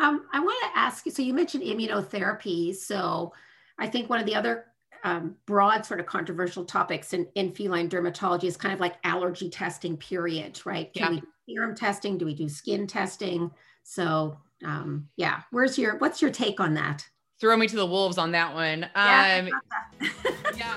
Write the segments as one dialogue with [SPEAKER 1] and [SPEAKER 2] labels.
[SPEAKER 1] Um, I want to ask you. So you mentioned immunotherapy. So I think one of the other um, broad sort of controversial topics in, in feline dermatology is kind of like allergy testing period right can yeah. we do serum testing do we do skin testing so um, yeah where's your what's your take on that
[SPEAKER 2] throw me to the wolves on that one
[SPEAKER 1] yeah,
[SPEAKER 2] um, yeah.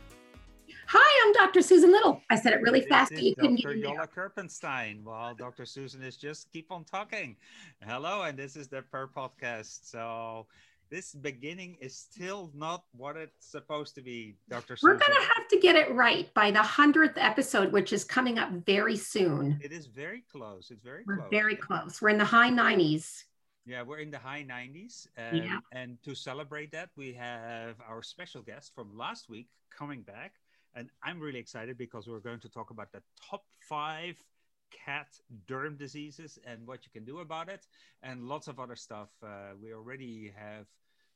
[SPEAKER 1] Hi, I'm Dr. Susan Little. I said it really this fast.
[SPEAKER 3] you couldn't Dr. Jolle Kirpensteijn. Well, Dr. Susan is just keep on talking. Hello, and this is the Purr Podcast. So this beginning is still not what it's supposed to be, Dr.
[SPEAKER 1] We're going to have to get it right by the 100th episode, which is coming up very soon.
[SPEAKER 3] It is very close. It's very
[SPEAKER 1] we're
[SPEAKER 3] close.
[SPEAKER 1] very close. We're in the high 90s.
[SPEAKER 3] Yeah, we're in the high 90s. And, yeah. and to celebrate that, we have our special guest from last week coming back. And I'm really excited because we're going to talk about the top five cat derm diseases and what you can do about it, and lots of other stuff. Uh, we already have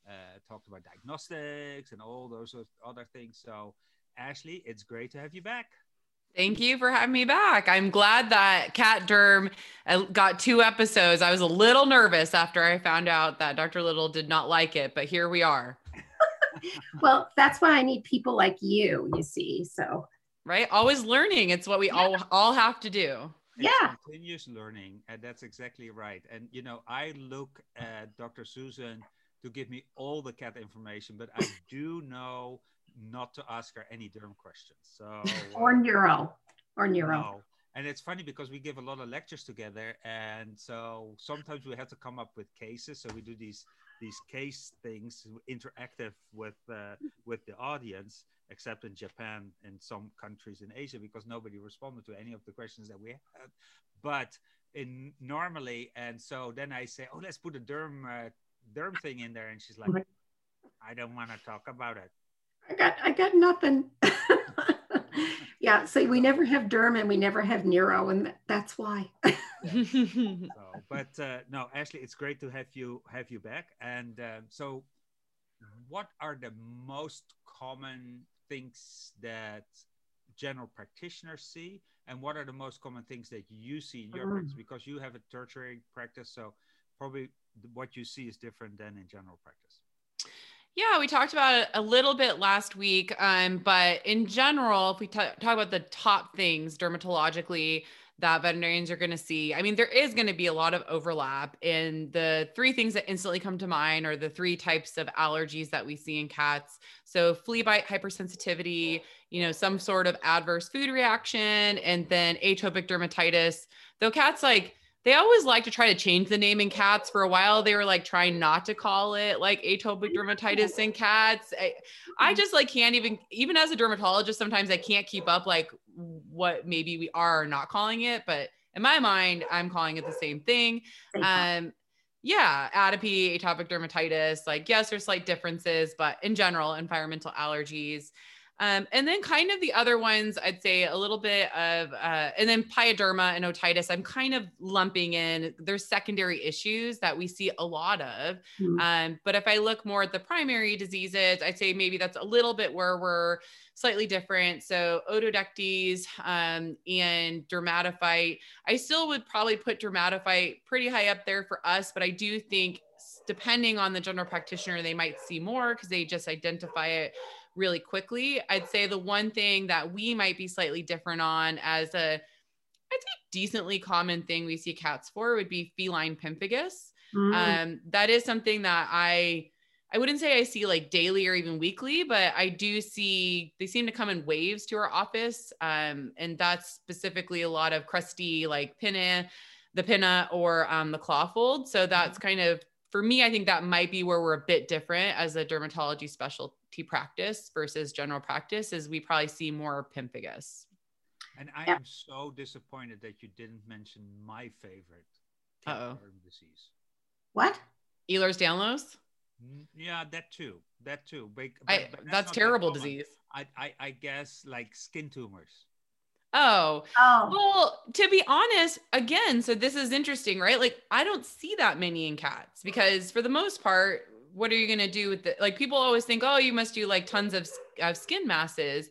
[SPEAKER 3] uh, talked about diagnostics and all those other things. So, Ashley, it's great to have you back.
[SPEAKER 2] Thank you for having me back. I'm glad that Cat Derm uh, got two episodes. I was a little nervous after I found out that Dr. Little did not like it, but here we are.
[SPEAKER 1] well, that's why I need people like you, you see. So,
[SPEAKER 2] right? Always learning. It's what we yeah. all all have to do.
[SPEAKER 1] It's yeah.
[SPEAKER 3] Continuous learning. And that's exactly right. And you know, I look at Dr. Susan to give me all the cat information, but I do know not to ask her any derm questions. So
[SPEAKER 1] or neuro or neuro. No.
[SPEAKER 3] And it's funny because we give a lot of lectures together, and so sometimes we have to come up with cases. So we do these these case things interactive with uh, with the audience, except in Japan and some countries in Asia because nobody responded to any of the questions that we had. But in normally, and so then I say, oh, let's put a derm uh, derm thing in there. And she's like i don't want to talk about it.
[SPEAKER 1] I got i got nothing yeah so we never have derm and we never have neuro and that's why
[SPEAKER 3] so, but uh, no ashley it's great to have you have you back and uh, so what are the most common things that general practitioners see and what are the most common things that you see in your mm. practice because you have a tertiary practice so probably what you see is different than in general practice.
[SPEAKER 2] Yeah, we talked about it a little bit last week, um, but in general, if we t- talk about the top things dermatologically that veterinarians are going to see, I mean, there is going to be a lot of overlap in the three things that instantly come to mind are the three types of allergies that we see in cats. So, flea bite hypersensitivity, you know, some sort of adverse food reaction, and then atopic dermatitis. Though cats like they always like to try to change the name in cats. For a while, they were like trying not to call it like atopic dermatitis in cats. I, I just like can't even, even as a dermatologist, sometimes I can't keep up like what maybe we are not calling it. But in my mind, I'm calling it the same thing. Um, yeah, atopy, atopic dermatitis. Like, yes, there's slight differences, but in general, environmental allergies. Um, and then kind of the other ones, I'd say a little bit of, uh, and then pyoderma and otitis, I'm kind of lumping in, there's secondary issues that we see a lot of. Mm-hmm. Um, but if I look more at the primary diseases, I'd say maybe that's a little bit where we're slightly different. So otodectes um, and dermatophyte, I still would probably put dermatophyte pretty high up there for us, but I do think depending on the general practitioner, they might see more because they just identify it really quickly. I'd say the one thing that we might be slightly different on as a I'd say decently common thing we see cats for would be feline pemphigus. Mm. Um, that is something that I I wouldn't say I see like daily or even weekly, but I do see they seem to come in waves to our office. Um, and that's specifically a lot of crusty like pinna, the pinna or um, the claw fold. So that's mm-hmm. kind of for me, I think that might be where we're a bit different as a dermatology specialty practice versus general practice is we probably see more pemphigus.
[SPEAKER 3] And I yeah. am so disappointed that you didn't mention my favorite disease.
[SPEAKER 1] What?
[SPEAKER 2] Ehlers Danlos?
[SPEAKER 3] Mm, yeah, that too. that too. But,
[SPEAKER 2] I,
[SPEAKER 3] but
[SPEAKER 2] that's
[SPEAKER 3] not that
[SPEAKER 2] terrible
[SPEAKER 3] common.
[SPEAKER 2] disease.
[SPEAKER 3] I, I I guess like skin tumors.
[SPEAKER 2] Oh,
[SPEAKER 1] Oh,
[SPEAKER 2] Well, to be honest, again, so this is interesting, right? Like, I don't see that many in cats because, for the most part, what are you going to do with the like? People always think, oh, you must do like tons of, of skin masses.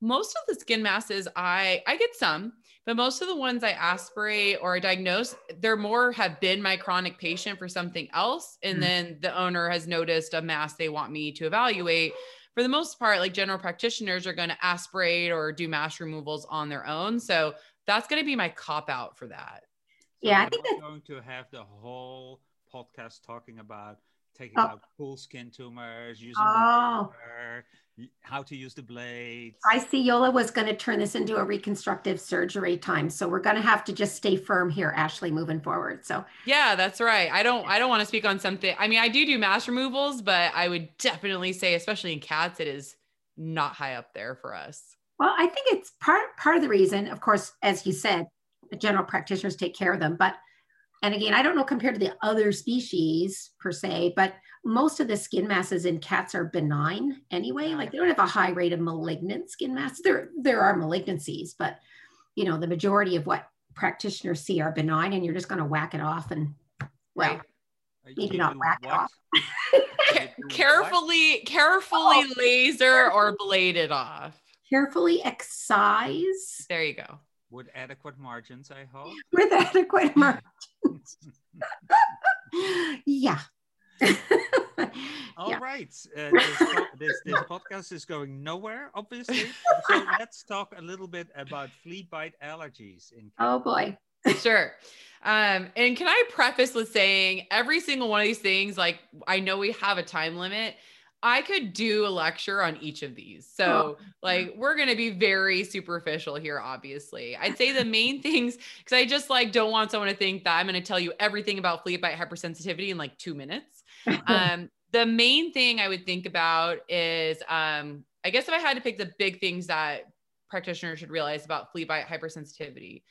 [SPEAKER 2] Most of the skin masses, I I get some, but most of the ones I aspirate or diagnose, they're more have been my chronic patient for something else, and
[SPEAKER 1] Mm.
[SPEAKER 2] then the owner has noticed a mass they want me to evaluate for the most part, like general practitioners are going to aspirate or do mass removals on their own. So that's going to be my cop out for that.
[SPEAKER 3] So
[SPEAKER 1] Yeah, I
[SPEAKER 3] we're
[SPEAKER 1] think
[SPEAKER 3] not going to have the whole podcast talking about taking
[SPEAKER 1] Oh.
[SPEAKER 3] out cool skin tumors, using
[SPEAKER 1] Oh.
[SPEAKER 3] The laser, y- how to use the blades.
[SPEAKER 1] I see Jolle was going to turn this into a reconstructive surgery time. So we're going to have to just stay firm here, Ashley, moving forward. So
[SPEAKER 2] Yeah, that's right. I don't I don't want to speak on something. I mean, I do do mass removals, but I would definitely say especially in cats it is not high up there for us.
[SPEAKER 1] Well, I think it's part part of the reason, of course, as you said, the general practitioners take care of them. But and again, I don't know compared to the other species per se, but most of the skin masses in cats are benign anyway. Like they don't have a high rate of malignant skin masses. There there are malignancies, but you know, the majority of what practitioners see are benign, and you're just going to whack it off and well,
[SPEAKER 2] Right.
[SPEAKER 1] Maybe
[SPEAKER 3] you
[SPEAKER 1] not
[SPEAKER 3] do
[SPEAKER 1] whack it off.
[SPEAKER 3] You do what?
[SPEAKER 2] Carefully, carefully oh. laser or blade it off.
[SPEAKER 1] carefully excise
[SPEAKER 2] There you go.
[SPEAKER 3] With adequate margins, I hope.
[SPEAKER 1] with adequate margins. yeah.
[SPEAKER 3] All
[SPEAKER 1] yeah.
[SPEAKER 3] right, uh, this, po- this this podcast is going nowhere, obviously. So let's talk a little bit about flea bite allergies. In
[SPEAKER 1] Oh boy.
[SPEAKER 2] Sure. Um, and can I preface with saying every single one of these things, like I know we have a time limit. I could do a lecture on each of these. So, like, we're going to be very superficial here, obviously. I'd say the main things, because I just like don't want someone to think that I'm going to tell you everything about flea bite hypersensitivity in like two minutes. Um, the main thing I would think about is, um, I guess if I had to pick the big things that practitioners should realize about flea bite hypersensitivity,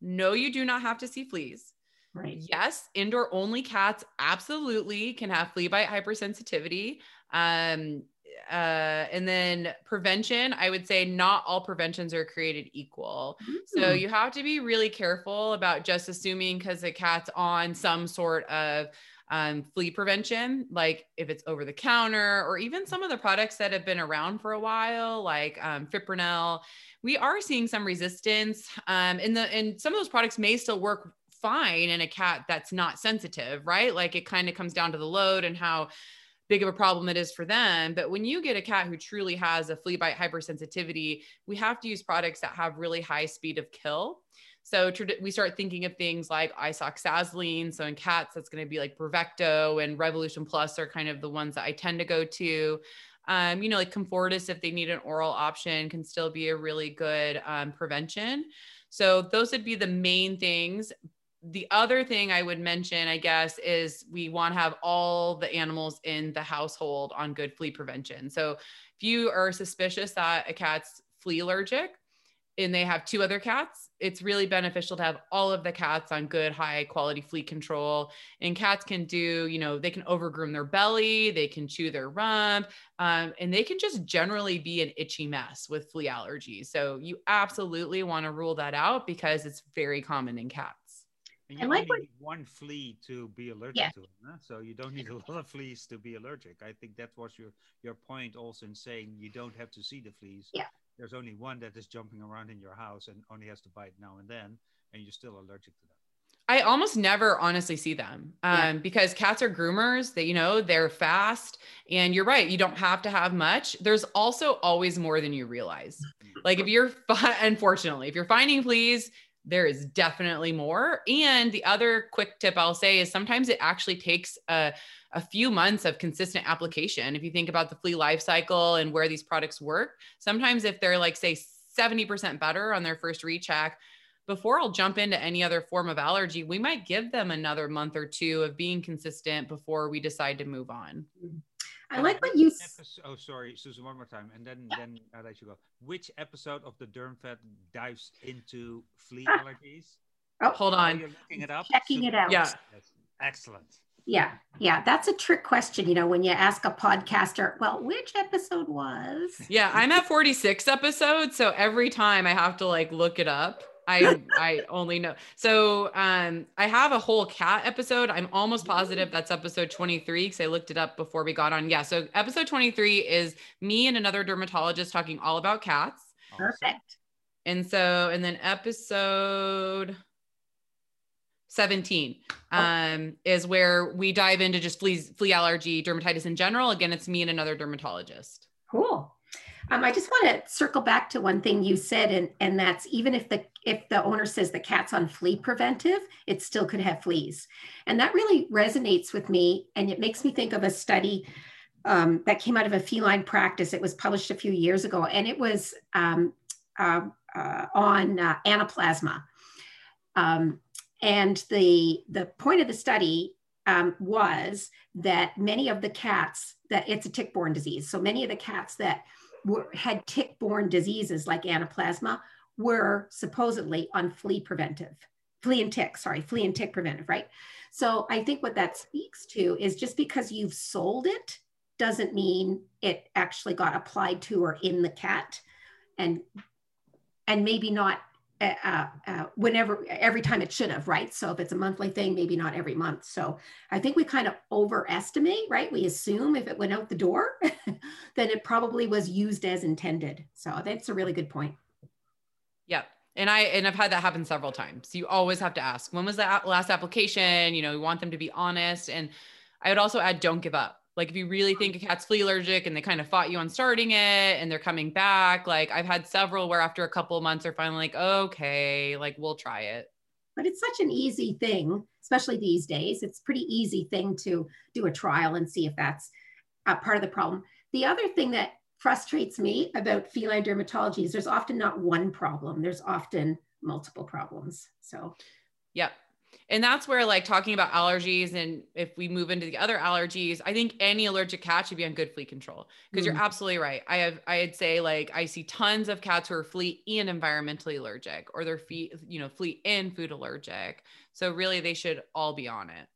[SPEAKER 2] no, you do not have to see fleas.
[SPEAKER 1] right.
[SPEAKER 2] Yes, indoor only cats absolutely can have flea bite hypersensitivity. Um, uh, and then prevention, I would say not all preventions are created equal. So
[SPEAKER 1] Mm.
[SPEAKER 2] you have to be really careful about just assuming because the cat's on some sort of um, flea prevention, like if it's over the counter or even some of the products that have been around for a while, like um, Fipronil, we are seeing some resistance. Um, and the and some of those products may still work fine in a cat that's not sensitive, right? Like it kind of comes down to the load and how big of a problem it is for them. But when you get a cat who truly has a flea bite hypersensitivity, we have to use products that have really high speed of kill. So we start thinking of things like isoxazoline. So in cats, that's going to be like Bravecto and Revolution Plus are kind of the ones that I tend to go to. Um, you know, like Comfortis, if they need an oral option, can still be a really good um, prevention. So those would be the main things. The other thing I would mention, I guess, is we want to have all the animals in the household on good flea prevention. So if you are suspicious that a cat's flea allergic, and they have two other cats, it's really beneficial to have all of the cats on good, high quality flea control. And cats can do, you know, they can overgroom their belly, they can chew their rump, um, and they can just generally be an itchy mess with flea allergies. So you absolutely want to rule that out because it's very common in cats.
[SPEAKER 3] And
[SPEAKER 1] I
[SPEAKER 3] you
[SPEAKER 1] like
[SPEAKER 3] only
[SPEAKER 1] what-
[SPEAKER 3] need one flea to be allergic
[SPEAKER 1] Yeah.
[SPEAKER 3] to it, huh? so you don't need a lot of fleas to be allergic. I think that was your your point also in saying you don't have to see the fleas.
[SPEAKER 1] Yeah.
[SPEAKER 3] There's only one that is jumping around in your house and only has to bite now and then, and you're still allergic to them.
[SPEAKER 2] I almost never honestly see them um,
[SPEAKER 1] Yeah.
[SPEAKER 2] because cats are groomers. They, you know, they're fast. And you're right. You don't have to have much. There's also always more than you realize. Like if you're, fi- unfortunately, if you're finding fleas, there is definitely more. And the other quick tip I'll say is sometimes it actually takes a, a few months of consistent application. If you think about the flea life cycle and where these products work, sometimes if they're like, say, 70% better on their first recheck, before I'll jump into any other form of allergy, we might give them another month or two of being consistent before we decide to move on. Mm-hmm.
[SPEAKER 1] I like what you.
[SPEAKER 3] Which episode- oh, sorry, Susan, one more time, and then then I'll let you go. Which episode of the Derm Vet dives into flea
[SPEAKER 1] Ah.
[SPEAKER 3] allergies?
[SPEAKER 1] Oh,
[SPEAKER 2] Hold on.
[SPEAKER 3] you're looking it up.
[SPEAKER 1] Checking it out.
[SPEAKER 2] Yeah.
[SPEAKER 3] Yes. Excellent.
[SPEAKER 1] Yeah, yeah, that's a trick question. You know, when you ask a podcaster, well, which episode was?
[SPEAKER 2] Yeah, I'm at 46 episodes, so every time I have to like look it up. I I only know. So um I have a whole cat episode. I'm almost positive that's episode 23 because I looked it up before we got on. Yeah, so episode 23 is me and another dermatologist talking all about cats.
[SPEAKER 1] Perfect.
[SPEAKER 2] And so, and then episode 17 um, is where we dive into just fleas, flea allergy, dermatitis in general. Again, it's me and another dermatologist.
[SPEAKER 1] Cool. Um, I just want to circle back to one thing you said, and, and that's even if the if the owner says the cat's on flea preventive, it still could have fleas, and that really resonates with me, and it makes me think of a study um, that came out of a feline practice. It was published a few years ago, and it was um, uh, uh, on uh, anaplasma. Um, and the, the point of the study um, was that many of the cats, that it's a tick-borne disease. So many of the cats that were, had tick-borne diseases like anaplasma were supposedly on flea preventive, flea and tick, sorry, flea and tick preventive, right? So I think what that speaks to is just because you've sold it doesn't mean it actually got applied to or in the cat and and maybe not uh, uh, whenever every time it should have right? So if it's a monthly thing maybe not every month. So i think we kind of overestimate right? We assume if it went out the door then it probably was used as intended. So that's a really good point.
[SPEAKER 2] Yep. And i and i've had that happen several times. You always have to ask when was the last application? You know we want them to be honest. And i would also add don't give up like if you really think a cat's flea allergic and they kind of fought you on starting it and they're coming back, like I've had several where after a couple of months they're finally like, okay, like we'll try it.
[SPEAKER 1] But it's such an easy thing, especially these days. It's pretty easy thing to do a trial and see if that's a part of the problem. The other thing that frustrates me about feline dermatology is there's often not one problem. There's often multiple problems. So,
[SPEAKER 2] yep and that's where like talking about allergies and if we move into the other allergies i think any allergic cat should be on good flea control. Because mm. you're absolutely right. I have i'd say like i see tons of cats who are flea and environmentally allergic or they're flea you know flea and food allergic. So really they should all be on it.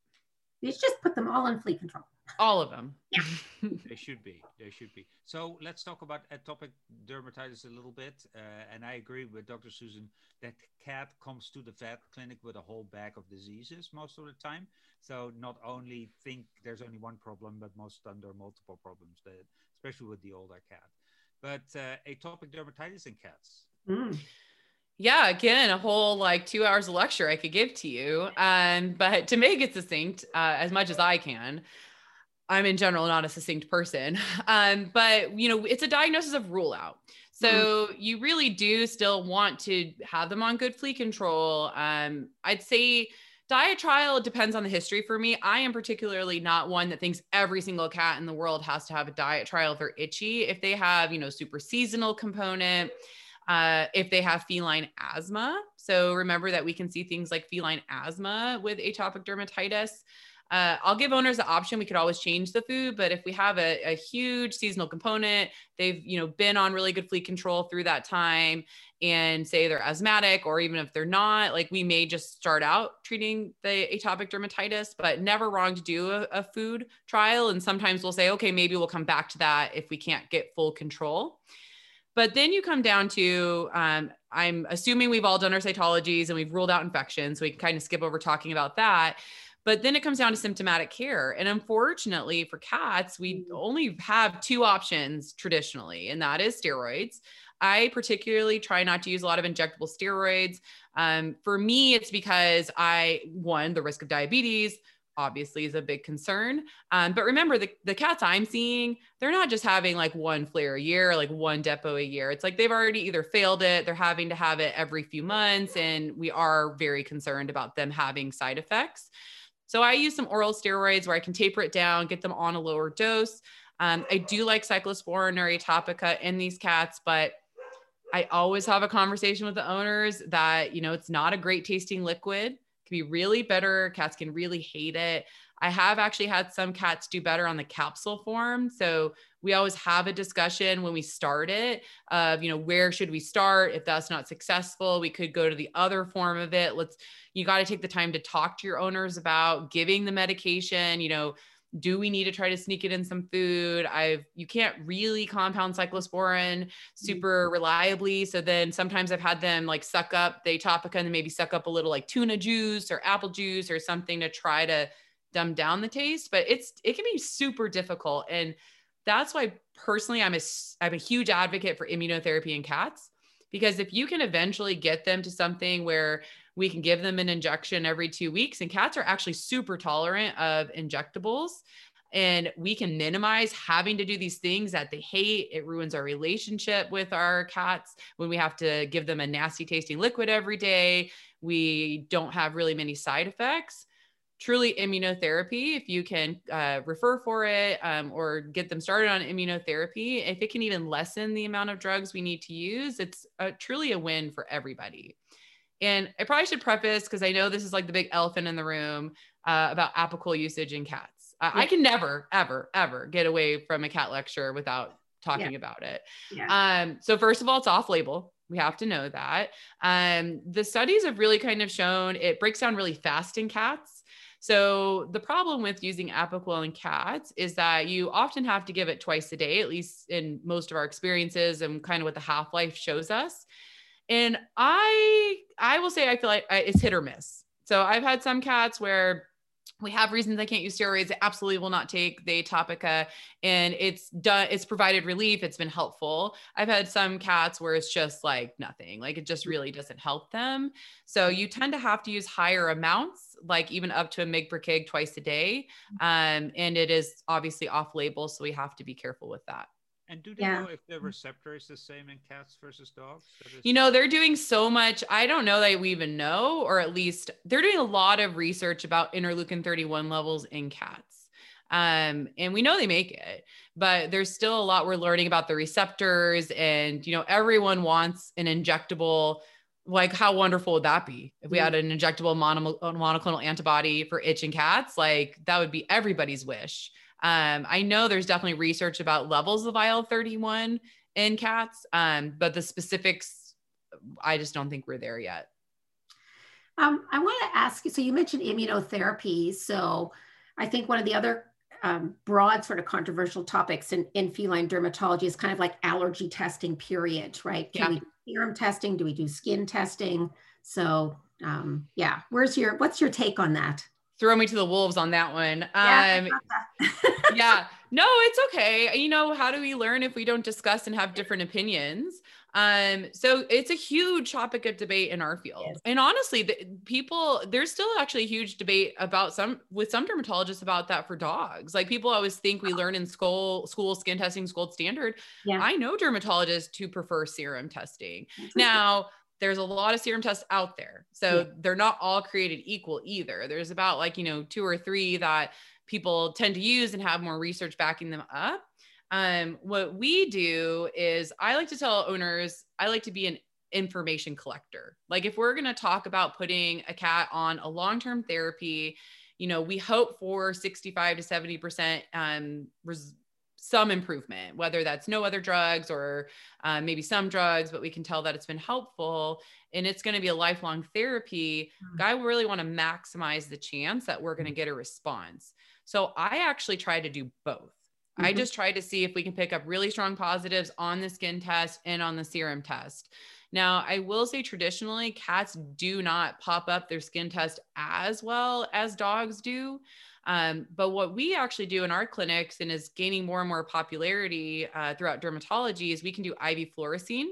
[SPEAKER 1] You just put them all on flea control
[SPEAKER 2] all of them.
[SPEAKER 1] Yeah.
[SPEAKER 3] they should be. They should be. So let's talk about atopic dermatitis a little bit. Uh, and I agree with Dr. Susan that cat comes to the vet clinic with a whole bag of diseases most of the time. So not only think there's only one problem, but most of them there are multiple problems, that, especially with the older cat. But uh, atopic dermatitis in cats.
[SPEAKER 1] Mm
[SPEAKER 2] yeah again a whole like two hours of lecture i could give to you um, but to make it succinct uh, as much as i can I'm in general not a succinct person, um, but you know, it's a diagnosis of rule out. So mm-hmm. you really do still want to have them on good flea control. Um, I'd say diet trial depends on the history for me. I am particularly not one that thinks every single cat in the world has to have a diet trial if they're itchy. If they have, you know, super seasonal component, uh, if they have feline asthma. So remember that we can see things like feline asthma with atopic dermatitis. Uh, I'll give owners the option. We could always change the food, but if we have a, a, huge seasonal component, they've you know been on really good flea control through that time, and say they're asthmatic, or even if they're not, like we may just start out treating the atopic dermatitis, but never wrong to do a, a food trial. And sometimes we'll say, okay, maybe we'll come back to that if we can't get full control. But then you come down to, um, I'm assuming we've all done our cytologies and we've ruled out infections, so we can kind of skip over talking about that. But then it comes down to symptomatic care. And unfortunately for cats, we mm-hmm. only have two options traditionally, and that is steroids. I particularly try not to use a lot of injectable steroids. Um, for me, it's because I, one, the risk of diabetes, obviously is a big concern. Um, but remember, the, the cats I'm seeing, they're not just having like one flare a year, like one depot a year. It's like they've already either failed it, they're having to have it every few months, and we are very concerned about them having side effects. So I use some oral steroids where I can taper it down, get them on a lower dose. Um, I do like cyclosporin or atopica in these cats, but I always have a conversation with the owners that, you know, it's not a great tasting liquid. It can be really bitter. Cats can really hate it. I have actually had some cats do better on the capsule form. So we always have a discussion when we start it of, you know, where should we start? If that's not successful, we could go to the other form of it. Let's, you got to take the time to talk to your owners about giving the medication, you know, do we need to try to sneak it in some food i've you can't really compound cyclosporin mm-hmm. super reliably so then sometimes i've had them like suck up the atopica and maybe suck up a little like tuna juice or apple juice or something to try to dumb down the taste but it's it can be super difficult and that's why personally i'm a i'm a huge advocate for immunotherapy in cats because if you can eventually get them to something where we can give them an injection every two weeks. And cats are actually super tolerant of injectables. And we can minimize having to do these things that they hate. It ruins our relationship with our cats when we have to give them a nasty tasting liquid every day. We don't have really many side effects truly immunotherapy if you can uh, refer for it um, or get them started on immunotherapy if it can even lessen the amount of drugs we need to use it's a, truly a win for everybody and I probably should preface because I know this is like the big elephant in the room uh, about Apoquel usage in cats. Uh, yeah. I can never, ever, ever get away from a cat lecture without talking yeah. about it. Yeah. Um, so first of all, it's off label. We have to know that. Um, the studies have really kind of shown it breaks down really fast in cats. So the problem with using Apoquel in cats is that you often have to give it twice a day, at least in most of our experiences and kind of what the half life shows us. And I I will say I feel like it's hit or miss. So I've had some cats where we have reasons I can't use steroids. They absolutely will not take the Atopica, and it's done. It's provided relief. It's been helpful. I've had some cats where it's just like nothing. Like it just really doesn't help them. So you tend to have to use higher amounts, like even up to a mig per kg twice a day. Um, and it is obviously off label, so we have to be careful with that.
[SPEAKER 3] And do they yeah. know if the receptor is the same in cats versus dogs?
[SPEAKER 2] You know, they're doing so much. I don't know that we even know, or at least they're doing a lot of research about interleukin 31 levels in cats. Um, and we know they make it, but there's still a lot we're learning about the receptors. And, you know, everyone wants an injectable. Like, how wonderful would that be if we had an injectable mono- monoclonal antibody for itch in cats? Like, that would be everybody's wish. Um, I know there's definitely research about levels of IL 31 in cats, um, but the specifics, I just don't think we're there yet.
[SPEAKER 1] Um, I want to ask you so you mentioned immunotherapy. So I think one of the other um, broad sort of controversial topics in, in feline dermatology is kind of like allergy testing period, right? Can yeah. we do serum testing? Do we do skin testing? So um, yeah, where's your, what's your take on that?
[SPEAKER 2] Throw me to the wolves on that one. Um, yeah, no, it's okay. You know, how do we learn if we don't discuss and have different opinions? Um, so it's a huge topic of debate in our field. Yes. And honestly, the, people, there's still actually a huge debate about some with some dermatologists about that for dogs. Like people always think we learn in school, school skin testing, gold standard. Yeah. I know dermatologists who prefer serum testing. Now, there's a lot of serum tests out there. So yeah. they're not all created equal either. There's about like, you know, two or three that people tend to use and have more research backing them up. Um, what we do is I like to tell owners, I like to be an information collector. Like if we're going to talk about putting a cat on a long-term therapy, you know, we hope for 65 to 70% um, res- some improvement, whether that's no other drugs or uh, maybe some drugs, but we can tell that it's been helpful and it's going to be a lifelong therapy. Mm-hmm. I really want to maximize the chance that we're going to mm-hmm. get a response. So I actually try to do both. Mm-hmm. I just try to see if we can pick up really strong positives on the skin test and on the serum test. Now, I will say traditionally, cats do not pop up their skin test as well as dogs do. Um, but what we actually do in our clinics and is gaining more and more popularity uh, throughout dermatology is we can do IV fluorescein.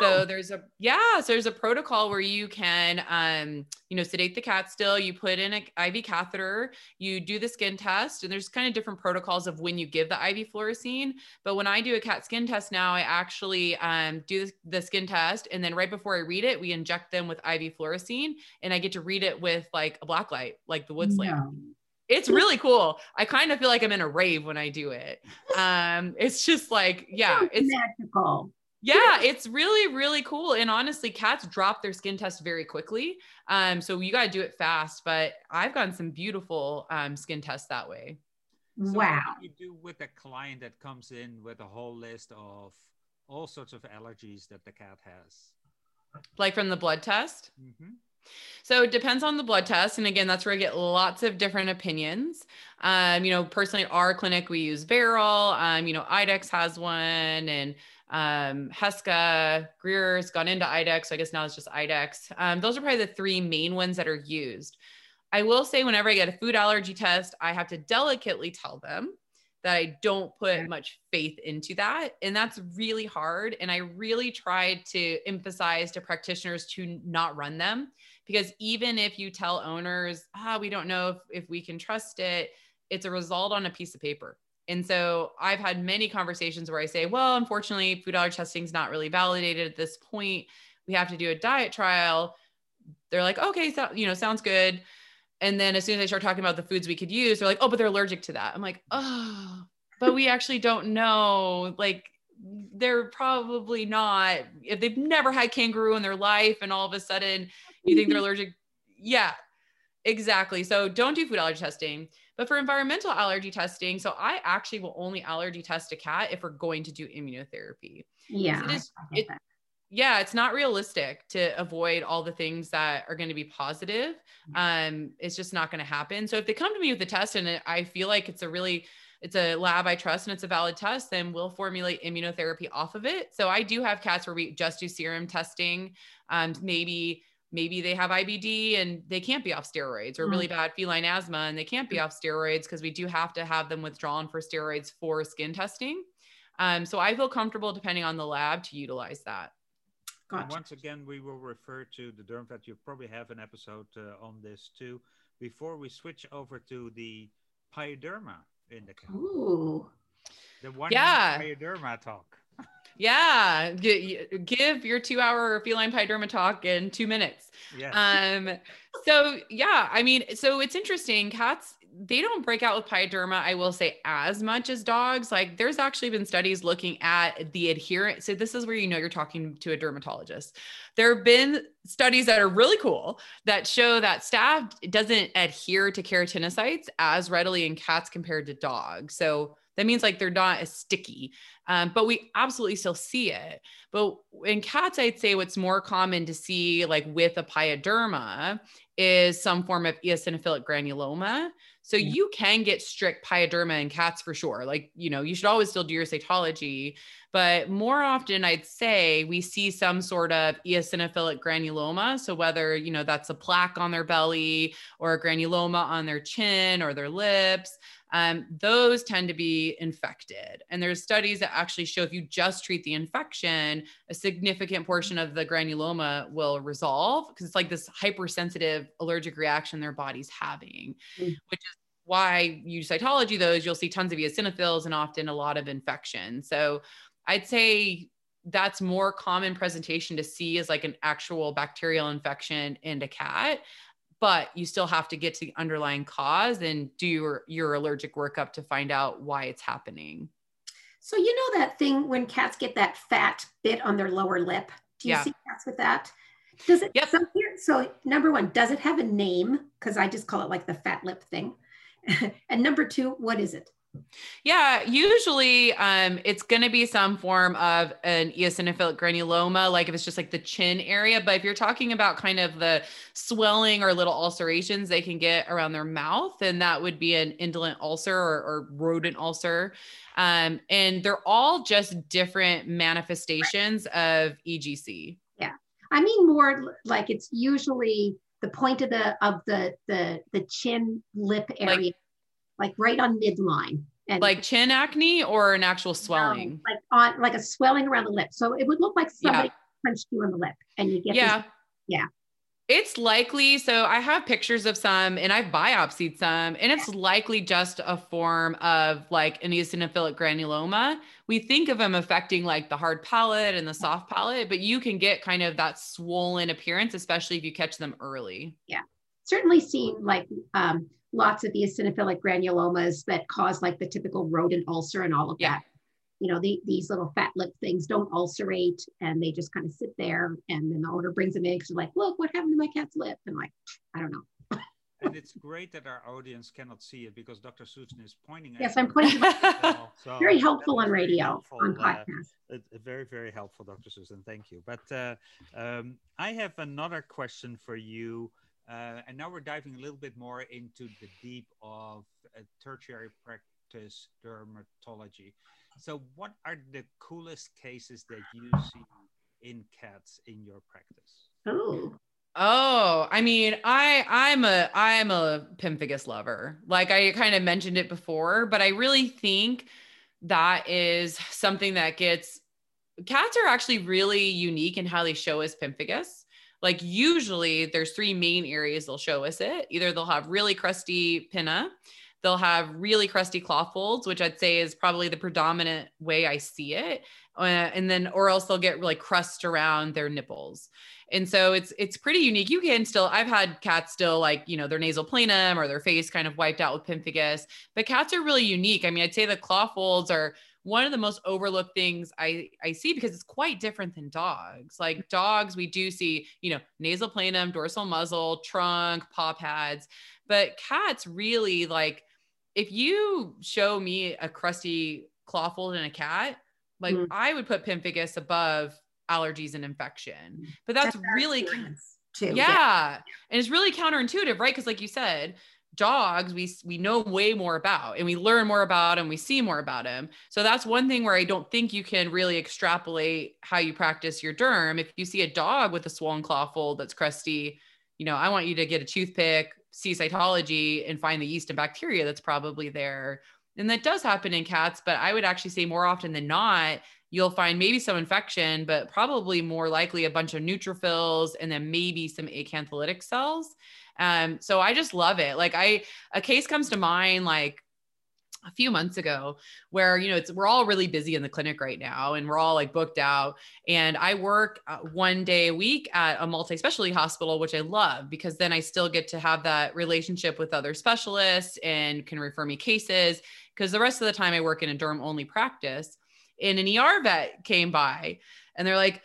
[SPEAKER 2] So oh. there's a yeah, so there's a protocol where you can um, you know, sedate the cat still, you put in an IV catheter, you do the skin test, and there's kind of different protocols of when you give the IV fluorescein. But when I do a cat skin test now, I actually um, do the skin test, and then right before I read it, we inject them with IV fluorescein, and I get to read it with like a black light, like the woods lamp it's really cool. I kind of feel like I'm in a rave when I do it. Um, it's just like, yeah, it's
[SPEAKER 1] magical.
[SPEAKER 2] yeah, it's really, really cool. And honestly, cats drop their skin test very quickly. Um, so you got to do it fast. But I've gotten some beautiful um, skin tests that way.
[SPEAKER 3] So
[SPEAKER 1] wow.
[SPEAKER 3] What do you do with a client that comes in with a whole list of all sorts of allergies that the cat has?
[SPEAKER 2] Like from the blood test?
[SPEAKER 3] Mm-hmm.
[SPEAKER 2] So it depends on the blood test. And again, that's where I get lots of different opinions. Um, you know, personally, at our clinic, we use VARL. Um, you know, IDEXX has one and um, Heska, Greer's gone into IDEXX. So I guess now it's just IDEXX. Um, those are probably the three main ones that are used. I will say whenever I get a food allergy test, I have to delicately tell them that I don't put much faith into that. And that's really hard. And I really try to emphasize to practitioners to not run them because even if you tell owners, ah, we don't know if, if we can trust it, it's a result on a piece of paper. And so I've had many conversations where I say, well, unfortunately, food allergy testing is not really validated at this point. We have to do a diet trial. They're like, okay, so, you know, sounds good. And then as soon as I start talking about the foods we could use, they're like, oh, but they're allergic to that. I'm like, oh, but we actually don't know. Like, they're probably not. If they've never had kangaroo in their life and all of a sudden you think they're allergic, yeah, exactly. So don't do food allergy testing. But for environmental allergy testing, so I actually will only allergy test a cat if we're going to do immunotherapy.
[SPEAKER 1] Yeah.
[SPEAKER 2] It is, it, yeah, it's not realistic to avoid all the things that are going to be positive. Mm-hmm. Um, it's just not going to happen. So if they come to me with a test and I feel like it's a really it's a lab I trust and it's a valid test, then we'll formulate immunotherapy off of it. So I do have cats where we just do serum testing. Um, maybe maybe they have IBD and they can't be off steroids or really mm. bad feline asthma and they can't be off steroids because we do have to have them withdrawn for steroids for skin testing. Um, so I feel comfortable depending on the lab to utilize that.
[SPEAKER 3] Gotcha. once again, we will refer to the derm vet. You probably have an episode uh, on this too. Before we switch over to the pyoderma indica.
[SPEAKER 1] Ooh.
[SPEAKER 3] The one yeah. pyoderma talk.
[SPEAKER 2] Yeah, give your two hour feline pyoderma talk in two minutes. Yeah. Um, so yeah, I mean, so it's interesting. Cats, they don't break out with pyoderma, I will say, as much as dogs. Like there's actually been studies looking at the adherence. So this is where you know you're talking to a dermatologist. There have been studies that are really cool that show that staph doesn't adhere to keratinocytes as readily in cats compared to dogs. So that means like they're not as sticky, um, but we absolutely still see it. But in cats, I'd say what's more common to see like with a pyoderma is some form of eosinophilic granuloma. So yeah. you can get strict pyoderma in cats for sure. Like, you know, you should always still do your cytology, but more often I'd say we see some sort of eosinophilic granuloma. So whether, you know, that's a plaque on their belly or a granuloma on their chin or their lips, um, those tend to be infected. And there's studies that actually show if you just treat the infection, a significant portion of the granuloma will resolve because it's like this hypersensitive allergic reaction their body's having, mm. which is why you cytology those, you'll see tons of eosinophils and often a lot of infection. So I'd say that's more common presentation to see as like an actual bacterial infection in a cat but you still have to get to the underlying cause and do your, your allergic workup to find out why it's happening.
[SPEAKER 1] So you know that thing when cats get that fat bit on their lower lip? Do you yeah. see cats with that? Does it
[SPEAKER 2] yep.
[SPEAKER 1] so, here, so number one, does it have a name? Because I just call it like the fat lip thing. and number two, what is it?
[SPEAKER 2] Yeah, usually um, it's going to be some form of an eosinophilic granuloma, like if it's just like the chin area. But if you're talking about kind of the swelling or little ulcerations they can get around their mouth, then that would be an indolent ulcer or, or rodent ulcer. Um, and they're all just different manifestations of EGC.
[SPEAKER 1] Yeah, I mean more like it's usually the point of the of the the the chin lip area. Like, like right on midline.
[SPEAKER 2] And like chin acne or an actual swelling?
[SPEAKER 1] like on like a swelling around the lip. So it would look like somebody yeah. punched you in the lip and you get
[SPEAKER 2] yeah.
[SPEAKER 1] This, yeah.
[SPEAKER 2] It's likely. So I have pictures of some and I've biopsied some, and it's likely just a form of like an eosinophilic granuloma. We think of them affecting like the hard palate and the soft palate, but you can get kind of that swollen appearance, especially if you catch them early.
[SPEAKER 1] Yeah. Certainly seen like um, lots of the eosinophilic granulomas that cause like the typical rodent ulcer and all of
[SPEAKER 2] yeah.
[SPEAKER 1] that. you know, the, these little fat lip things don't ulcerate and they just kind of sit there. And then the owner brings them in. She's like, look, what happened to my cat's lip? And like, I don't know.
[SPEAKER 3] and it's great that our audience cannot see it because Dr. Susan is pointing.
[SPEAKER 1] Yes, I'm pointing. so very helpful on radio,
[SPEAKER 3] helpful,
[SPEAKER 1] on podcast.
[SPEAKER 3] Uh, very, very helpful, Dr. Susan. Thank you. But uh, um, I have another question for you. Uh, and now we're diving a little bit more into the deep of uh, tertiary practice dermatology. So, what are the coolest cases that you see in cats in your practice?
[SPEAKER 1] Oh,
[SPEAKER 2] Oh, I mean, I I'm a I'm a pemphigus lover. Like I kind of mentioned it before, but I really think that is something that gets cats are actually really unique in how they show us pemphigus. Like usually there's three main areas they'll show us it. Either they'll have really crusty pinna, they'll have really crusty claw folds, which I'd say is probably the predominant way I see it. Uh, and then or else they'll get like crust around their nipples and so it's it's pretty unique you can still i've had cats still like you know their nasal planum or their face kind of wiped out with pemphigus but cats are really unique i mean i'd say the claw folds are one of the most overlooked things I, I see because it's quite different than dogs. Like dogs, we do see, you know, nasal planum, dorsal muzzle, trunk, paw pads, but cats really like if you show me a crusty claw fold in a cat, like mm. I would put pemphigus above allergies and infection. Mm. But that's, that's really too. Yeah. yeah. And it's really counterintuitive, right? Because like you said, dogs we we know way more about and we learn more about and we see more about them. So that's one thing where I don't think you can really extrapolate how you practice your derm. If you see a dog with a swollen claw fold that's crusty, you know, I want you to get a toothpick, see cytology and find the yeast and bacteria that's probably there. And that does happen in cats, but I would actually say more often than not, you'll find maybe some infection, but probably more likely a bunch of neutrophils and then maybe some acantholytic cells. Um, so I just love it. Like I, a case comes to mind, like a few months ago where you know it's we're all really busy in the clinic right now and we're all like booked out and i work uh, one day a week at a multi-specialty hospital which i love because then i still get to have that relationship with other specialists and can refer me cases because the rest of the time i work in a derm only practice and an ER vet came by and they're like,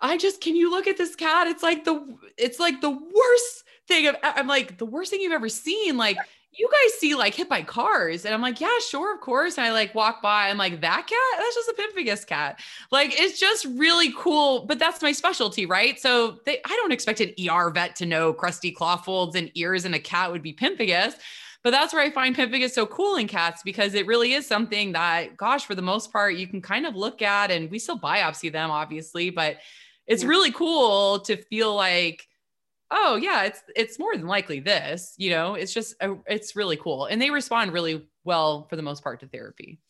[SPEAKER 2] I just, can you look at this cat? It's like the, it's like the worst thing. Of, I'm like, the worst thing you've ever seen. Like, you guys see like hit by cars. And I'm like, yeah, sure, of course. And I like walk by. I'm like, that cat? That's just a pemphigus cat. Like, it's just really cool. But that's my specialty, right? So they, I don't expect an ER vet to know crusty claw folds and ears in a cat would be pemphigus. But that's where I find pemphigus so cool in cats because it really is something that, gosh, for the most part, you can kind of look at and we still biopsy them, obviously, but it's yeah. really cool to feel like, oh yeah, it's it's more than likely this, you know, it's just a, it's really cool. And they respond really well for the most part to therapy.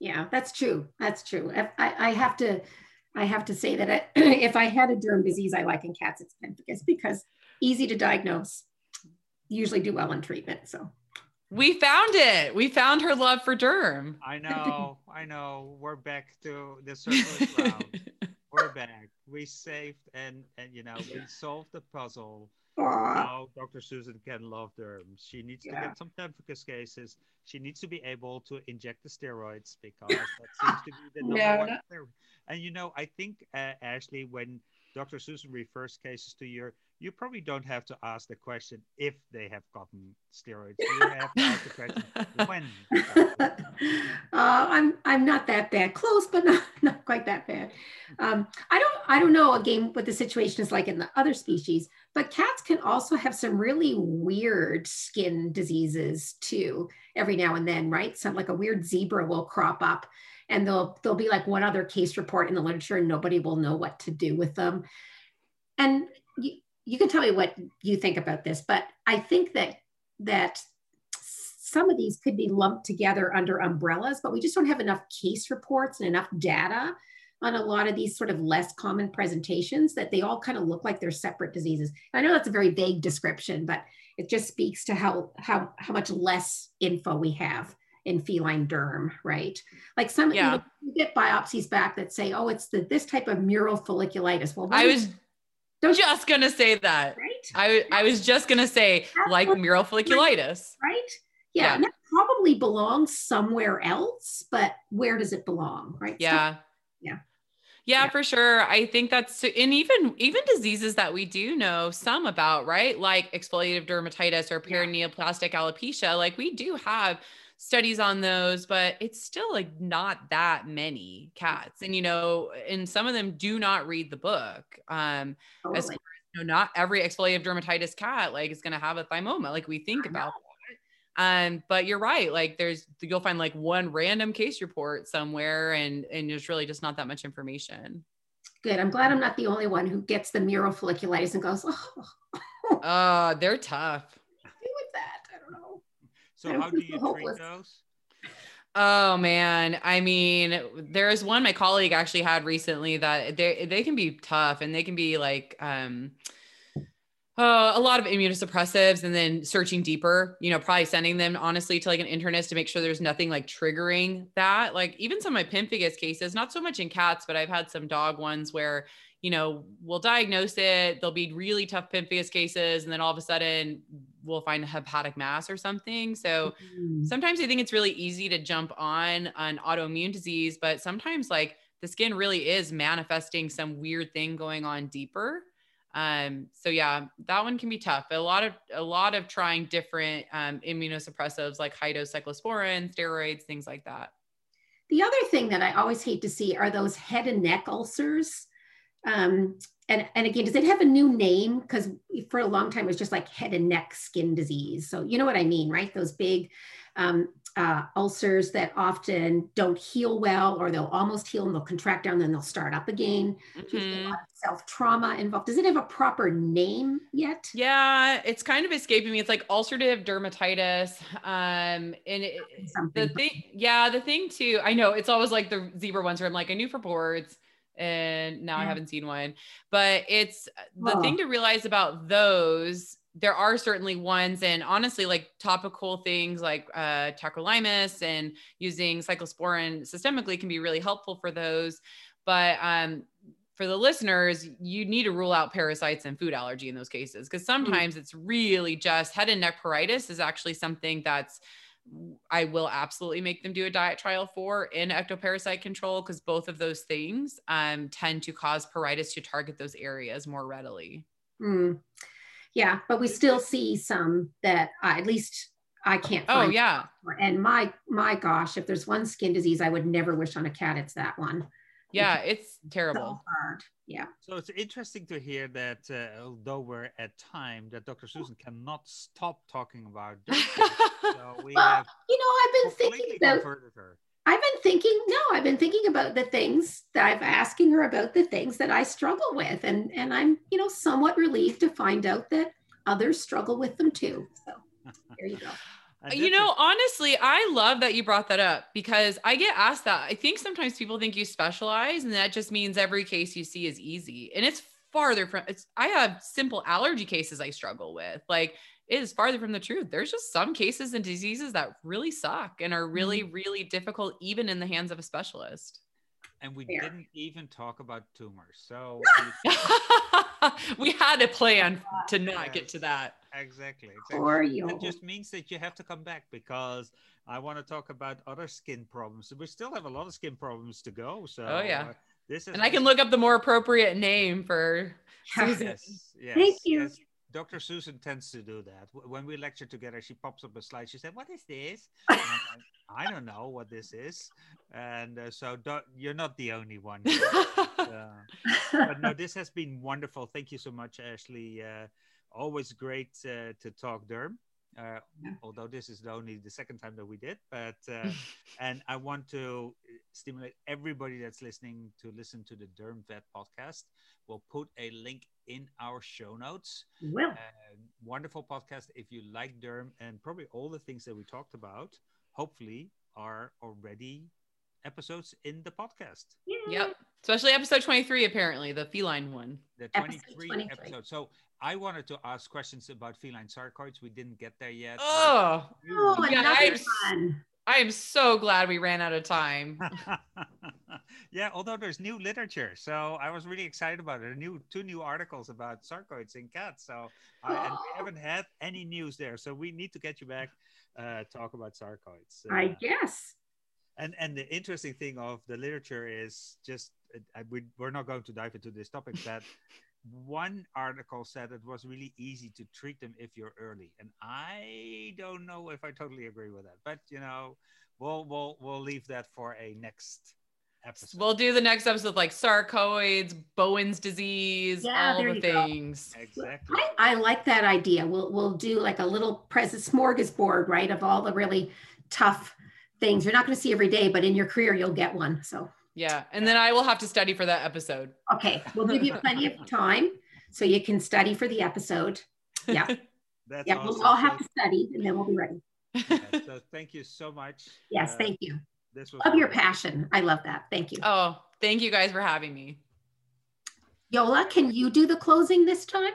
[SPEAKER 1] Yeah, that's true. That's true. I, I have to I have to say that I, if I had a derm disease I like in cats, it's pemphigus because easy to diagnose, usually do well in treatment. So
[SPEAKER 2] we found it. We found her love for Derm.
[SPEAKER 3] I know. I know. We're back to the circle of love. We're back. We saved and and you know we solved the puzzle. Now Dr. Susan can love Derm. She needs yeah. to get some pemphigus cases. She needs to be able to inject the steroids because that seems to be the number no, one. No. And you know, I think uh, Ashley, when Dr. Susan refers cases to your you probably don't have to ask the question if they have gotten steroids. You have to ask the question when.
[SPEAKER 1] uh, I'm I'm not that bad. Close, but not, not quite that bad. Um, I don't I don't know again what the situation is like in the other species, but cats can also have some really weird skin diseases too. Every now and then, right? Some like a weird zebra will crop up, and they'll there'll be like one other case report in the literature, and nobody will know what to do with them. And you can tell me what you think about this, but I think that that some of these could be lumped together under umbrellas, but we just don't have enough case reports and enough data on a lot of these sort of less common presentations that they all kind of look like they're separate diseases. I know that's a very vague description, but it just speaks to how how how much less info we have in feline derm, right? Like some yeah. you, get biopsies back that say, oh, it's the this type of mural folliculitis.
[SPEAKER 2] Well, I was don't just gonna say that. Right. I, I was just gonna say like mural folliculitis.
[SPEAKER 1] Right. Yeah. yeah. that's probably probably belongs somewhere else, but where does it belong? Right.
[SPEAKER 2] Yeah.
[SPEAKER 1] So, yeah.
[SPEAKER 2] Yeah,
[SPEAKER 1] Yeah.
[SPEAKER 2] for sure. I think that's and even even diseases that we do know some about, right? Like exfoliative dermatitis or paraneoplastic alopecia. Like we do have studies on those, but it's still like not that many cats. And you know, and some of them do not read the book. Um, as
[SPEAKER 1] totally.
[SPEAKER 2] you know, not every exfoliative dermatitis cat like is gonna have a thymoma. Like we think about that. Um, but you're right. Like there's you'll find like one random case report somewhere and and there's really just not that much information.
[SPEAKER 1] Good. I'm glad I'm not the only one who gets the mural folliculitis and goes, oh,
[SPEAKER 2] Uh, they're tough.
[SPEAKER 1] what do with that? I don't know.
[SPEAKER 3] So
[SPEAKER 1] I don't
[SPEAKER 3] how do
[SPEAKER 1] feel
[SPEAKER 3] you treat those?
[SPEAKER 2] Oh man, I mean, there's one my colleague actually had recently that they they can be tough and they can be like um uh, a lot of immunosuppressives and then searching deeper, you know, probably sending them honestly to like an internist to make sure there's nothing like triggering that. Like even some of my pemphigus cases, not so much in cats, but I've had some dog ones where, you know, we'll diagnose it. There'll be really tough pemphigus cases. And then all of a sudden we'll find a hepatic mass or something. So
[SPEAKER 1] Mm.
[SPEAKER 2] sometimes I think it's really easy to jump on an autoimmune disease, but sometimes like the skin really is manifesting some weird thing going on deeper. Um, so yeah, that one can be tough. A lot of a lot of trying different um, immunosuppressives like high dose cyclosporin, steroids, things like that.
[SPEAKER 1] The other thing that I always hate to see are those head and neck ulcers. Um, and, and again, does it have a new name? Because for a long time, it was just like head and neck skin disease. So you know what I mean, right? Those big um, uh, ulcers that often don't heal well, or they'll almost heal and they'll contract down, then they'll start up again.
[SPEAKER 2] Mhm.
[SPEAKER 1] self trauma involved. Does it have a proper name yet?
[SPEAKER 2] Yeah, it's kind of escaping me. It's like ulcerative dermatitis. Um, and it, the thing, yeah, the thing too, I know it's always like the zebra ones where I'm like, I knew for boards and now I haven't seen one, but it's the
[SPEAKER 1] Oh.
[SPEAKER 2] thing to realize about those. There are certainly ones, and honestly, like topical things like uh, tacrolimus and using cyclosporin systemically can be really helpful for those. But um, for the listeners, you need to rule out parasites and food allergy in those cases because sometimes it's really just head and neck pruritus is actually something that's I will absolutely make them do a diet trial for in ectoparasite control because both of those things um, tend to cause pruritus to target those areas more readily.
[SPEAKER 1] Mm. Yeah, but we still see some that I, at least I can't
[SPEAKER 2] Oh yeah,
[SPEAKER 1] And my my gosh, if there's one skin disease I would never wish on a cat, it's that one.
[SPEAKER 2] Yeah, it's
[SPEAKER 1] So
[SPEAKER 2] terrible.
[SPEAKER 1] hard. Yeah.
[SPEAKER 3] So it's interesting to hear that uh, although we're at time, that Dr. Susan cannot stop talking about so we
[SPEAKER 1] Well,
[SPEAKER 3] have
[SPEAKER 1] you know, I've been thinking about
[SPEAKER 3] her.
[SPEAKER 1] I've been thinking, no, I've been thinking about the things that I've asking her about the things that I struggle with. And and I'm, you know, somewhat relieved to find out that others struggle with them too. So there you go.
[SPEAKER 3] And
[SPEAKER 2] uh,
[SPEAKER 3] you
[SPEAKER 2] know, honestly, I love that you brought that up because I get asked that. I think sometimes people think you specialize, and that just means every case you see is easy. And it's farther from it's I have simple allergy cases I struggle with. Like it is farther from the truth. There's just some cases and diseases that really suck and are really, really difficult, even in the hands of a specialist.
[SPEAKER 3] And we
[SPEAKER 1] Fair.
[SPEAKER 3] didn't even talk about tumors. So
[SPEAKER 2] we had a plan to not
[SPEAKER 3] Yes.
[SPEAKER 2] get to that.
[SPEAKER 3] exactly, exactly. That just means that you have to come back because I want to talk about other skin problems. We still have a lot of skin problems to go. So
[SPEAKER 2] Oh, yeah.
[SPEAKER 3] uh, this is
[SPEAKER 2] And I can look up the more appropriate name for.
[SPEAKER 3] Yes, yes,
[SPEAKER 1] Thank you.
[SPEAKER 3] yes. Dr. Susan tends to do that. When we lecture together, she pops up a slide. She said, "What is this?" Like, I don't know what this is. And uh, so you're not the only one. Uh, but no, this has been wonderful. Thank you so much, Ashley. Uh, always great uh, to talk derm. Uh,
[SPEAKER 1] Yeah.
[SPEAKER 3] although this is only the second time that we did, but uh, and I want to stimulate everybody that's listening to listen to the Derm Vet podcast. We'll put a link in our show notes.
[SPEAKER 1] Will.
[SPEAKER 3] Uh, wonderful podcast. If you like derm and probably all the things that we talked about, hopefully are already episodes in the podcast.
[SPEAKER 2] Yep. Especially episode 23, apparently, the feline one.
[SPEAKER 3] The
[SPEAKER 1] Episode
[SPEAKER 3] 23
[SPEAKER 1] 23.
[SPEAKER 3] episode. So I wanted to ask questions about feline sarcoids. We didn't get there yet.
[SPEAKER 2] Oh,
[SPEAKER 1] Oh,
[SPEAKER 2] Yeah,
[SPEAKER 1] another
[SPEAKER 2] I'm-
[SPEAKER 1] one.
[SPEAKER 2] I am so glad we ran out of time.
[SPEAKER 3] yeah, although there's new literature, so I was really excited about it. New two new articles about sarcoids in cats. So I, and we haven't had any news there, so we need to get you back. uh, talk about sarcoids.
[SPEAKER 1] I
[SPEAKER 3] Uh,
[SPEAKER 1] guess.
[SPEAKER 3] and and the interesting thing of the literature is just uh, we, we're not going to dive into this topic that one article said it was really easy to treat them if you're early and i don't know if i totally agree with that but you know we'll we'll we'll leave that for a next episode
[SPEAKER 2] We'll do the next episode like sarcoids, Bowen's disease,
[SPEAKER 1] Yeah,
[SPEAKER 2] all the
[SPEAKER 1] you go.
[SPEAKER 2] things.
[SPEAKER 3] exactly
[SPEAKER 1] I, I like that idea. We'll we'll do like a little present smorgasbord, right, of all the really tough things you're not going to see every day, but in your career you'll get one. So
[SPEAKER 2] Yeah. And then I will have to study for that episode.
[SPEAKER 1] okay, we'll give you plenty of time so you can study for the episode. Yeah,
[SPEAKER 3] that's
[SPEAKER 1] yeah,
[SPEAKER 3] awesome.
[SPEAKER 1] we'll all have to study and then we'll be ready.
[SPEAKER 3] yeah, so thank you so much
[SPEAKER 1] Yes,
[SPEAKER 3] Uh,
[SPEAKER 1] thank you.
[SPEAKER 3] this was
[SPEAKER 1] Love your passion. I love that. Thank you.
[SPEAKER 2] Oh, thank you guys for having me.
[SPEAKER 1] Jolle, can you do the closing this time?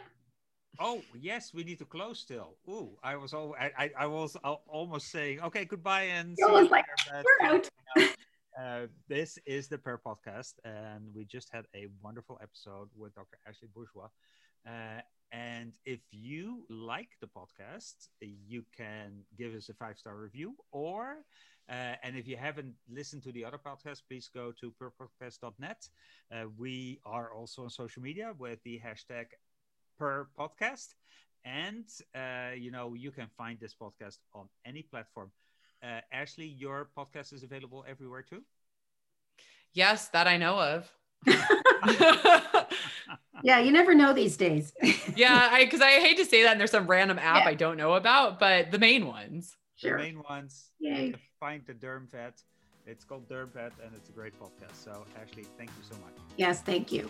[SPEAKER 3] Oh yes, we need to close still. Ooh, I was all I, I, I was almost saying okay, goodbye and
[SPEAKER 1] I
[SPEAKER 3] see you
[SPEAKER 1] like,
[SPEAKER 3] later,
[SPEAKER 1] we're
[SPEAKER 3] but,
[SPEAKER 1] out.
[SPEAKER 3] Uh, this is the Purr Podcast, and we just had a wonderful episode with Dr. Ashley Bourgeois. Uh, and if you like the podcast, you can give us a five star review, or uh, and if you haven't listened to the other podcast, please go to purrpodcast.net. Uh, we are also on social media with the hashtag purr podcast. And, uh, you know, you can find this podcast on any platform. Uh, Ashley, your podcast is available everywhere too?
[SPEAKER 2] Yes, that I know of.
[SPEAKER 1] Yeah, you never know these days.
[SPEAKER 2] yeah, I because I hate to say that and there's some random app
[SPEAKER 1] Yeah.
[SPEAKER 2] I don't know about, but the main ones.
[SPEAKER 1] sure.
[SPEAKER 3] The main ones.
[SPEAKER 1] Yay.
[SPEAKER 3] Find the Derm Vet. It's called Derm Vet and it's a great podcast. So, Ashley, thank you so much.
[SPEAKER 1] Yes, thank you.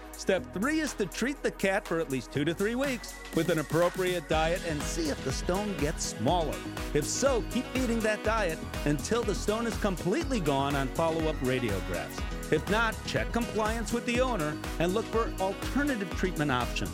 [SPEAKER 4] Step three is to treat the cat for at least two to three weeks with an appropriate diet and see if the stone gets smaller. If so, keep feeding that diet until the stone is completely gone on follow up radiographs. If not, check compliance with the owner and look for alternative treatment options.